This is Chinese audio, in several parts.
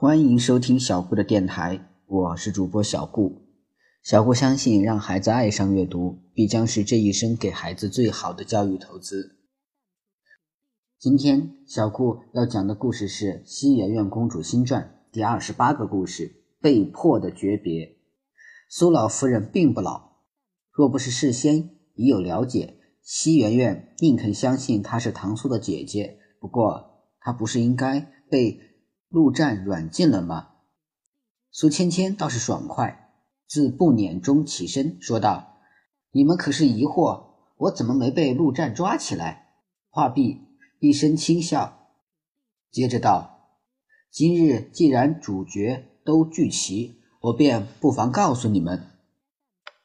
欢迎收听小顾的电台，我是主播小顾。小顾相信，让孩子爱上阅读，必将是这一生给孩子最好的教育投资。今天小顾要讲的故事是《西园院公主新传》第二十八个故事——被迫的诀别。苏老夫人并不老，若不是事先已有了解，西园院宁肯相信她是唐苏的姐姐。不过，她不是应该被……陆战软禁了吗？苏芊芊倒是爽快，自不辇中起身说道：“你们可是疑惑我怎么没被陆战抓起来？”话毕，一声轻笑，接着道：“今日既然主角都聚齐，我便不妨告诉你们，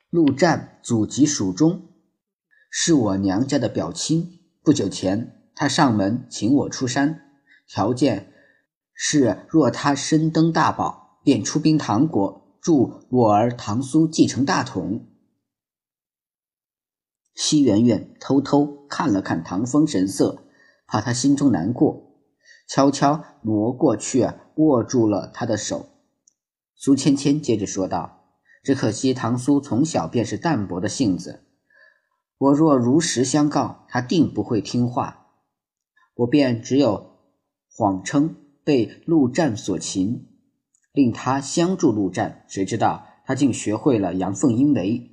陆战祖籍蜀中，是我娘家的表亲。不久前，他上门请我出山，条件。”是，若他身登大宝，便出兵唐国，助我儿唐苏继承大统。西园院偷偷看了看唐风神色，怕他心中难过，悄悄挪过去，握住了他的手。苏芊芊接着说道：“只可惜唐苏从小便是淡泊的性子，我若如实相告，他定不会听话，我便只有谎称。”被陆战所擒，令他相助陆战。谁知道他竟学会了阳奉阴违。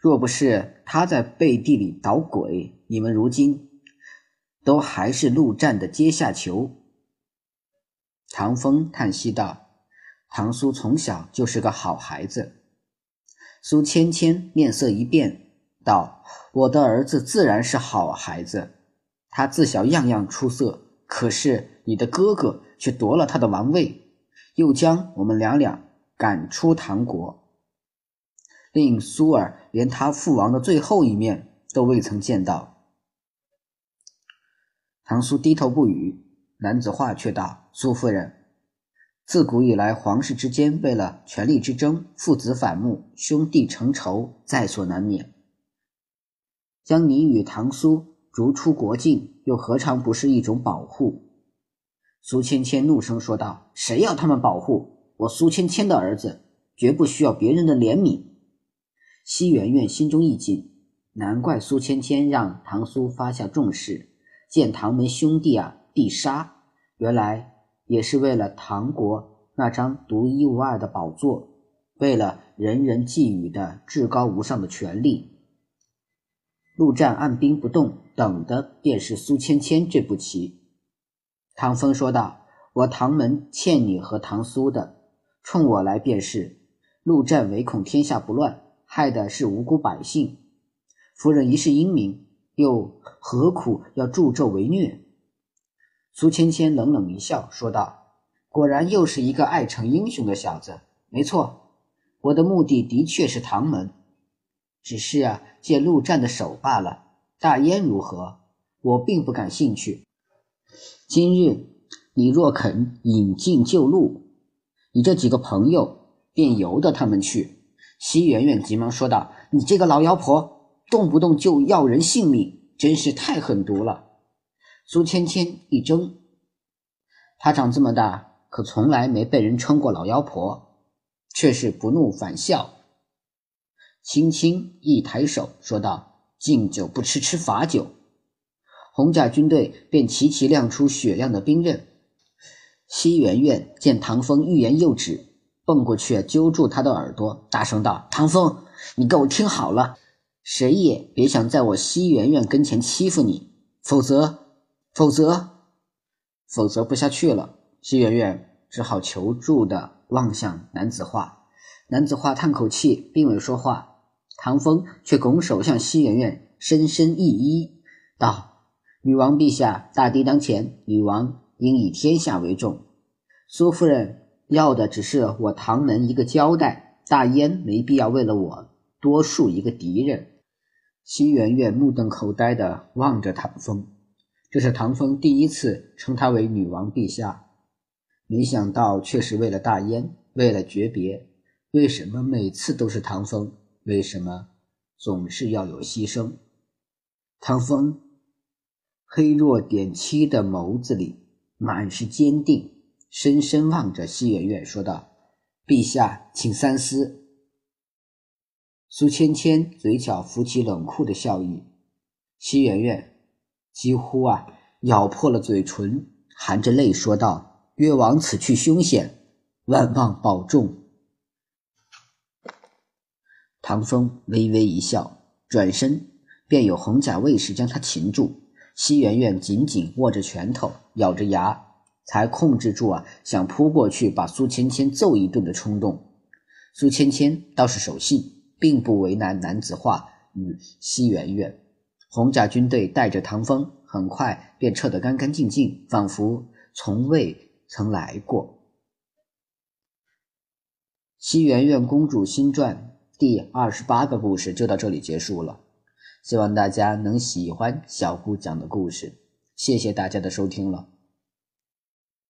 若不是他在背地里捣鬼，你们如今都还是陆战的阶下囚。唐风叹息道：“唐苏从小就是个好孩子。”苏芊芊面色一变，道：“我的儿子自然是好孩子，他自小样样出色。可是你的哥哥……”却夺了他的王位，又将我们两两赶出唐国，令苏尔连他父王的最后一面都未曾见到。唐苏低头不语，男子话却道：“苏夫人，自古以来，皇室之间为了权力之争，父子反目，兄弟成仇，在所难免。将你与唐苏逐出国境，又何尝不是一种保护？”苏芊芊怒声说道：“谁要他们保护？我苏芊芊的儿子绝不需要别人的怜悯。”西园院心中一紧，难怪苏芊芊让唐苏发下重誓，见唐门兄弟啊必杀，原来也是为了唐国那张独一无二的宝座，为了人人觊觎的至高无上的权利。陆战按兵不动，等的便是苏芊芊这步棋。唐风说道：“我唐门欠你和唐苏的，冲我来便是。陆战唯恐天下不乱，害的是无辜百姓。夫人一世英名，又何苦要助纣为虐？”苏芊芊冷冷一笑，说道：“果然又是一个爱逞英雄的小子。没错，我的目的的确是唐门，只是啊，借陆战的手罢了。大燕如何？我并不感兴趣。”今日你若肯引进旧路，你这几个朋友便由得他们去。西圆圆急忙说道：“你这个老妖婆，动不动就要人性命，真是太狠毒了。”苏芊芊一怔，她长这么大，可从来没被人称过老妖婆，却是不怒反笑，轻轻一抬手说道：“敬酒不吃吃罚酒。”红甲军队便齐齐亮出雪亮的兵刃。西元院见唐风欲言又止，蹦过去揪住他的耳朵，大声道：“唐风，你给我听好了，谁也别想在我西元院跟前欺负你，否则，否则，否则不下去了。”西元院只好求助的望向男子画。男子画叹口气，并未说话。唐风却拱手向西元院深深一揖，道。女王陛下，大敌当前，女王应以天下为重。苏夫人要的只是我唐门一个交代，大燕没必要为了我多树一个敌人。西园院目瞪口呆地望着唐风，这是唐风第一次称她为女王陛下，没想到却是为了大燕，为了诀别。为什么每次都是唐风？为什么总是要有牺牲？唐风。黑若点漆的眸子里满是坚定，深深望着西媛媛，说道：“陛下，请三思。”苏芊芊嘴角浮起冷酷的笑意，西媛媛几乎啊咬破了嘴唇，含着泪说道：“越王此去凶险，万望保重。”唐风微微一笑，转身便有红甲卫士将他擒住。西媛媛紧紧握着拳头，咬着牙，才控制住啊想扑过去把苏芊芊揍一顿的冲动。苏芊芊倒是守信。并不为难男子化与西媛媛，红甲军队带着唐风，很快便撤得干干净净，仿佛从未曾来过。西媛媛公主新传第二十八个故事就到这里结束了，希望大家能喜欢小顾讲的故事，谢谢大家的收听了。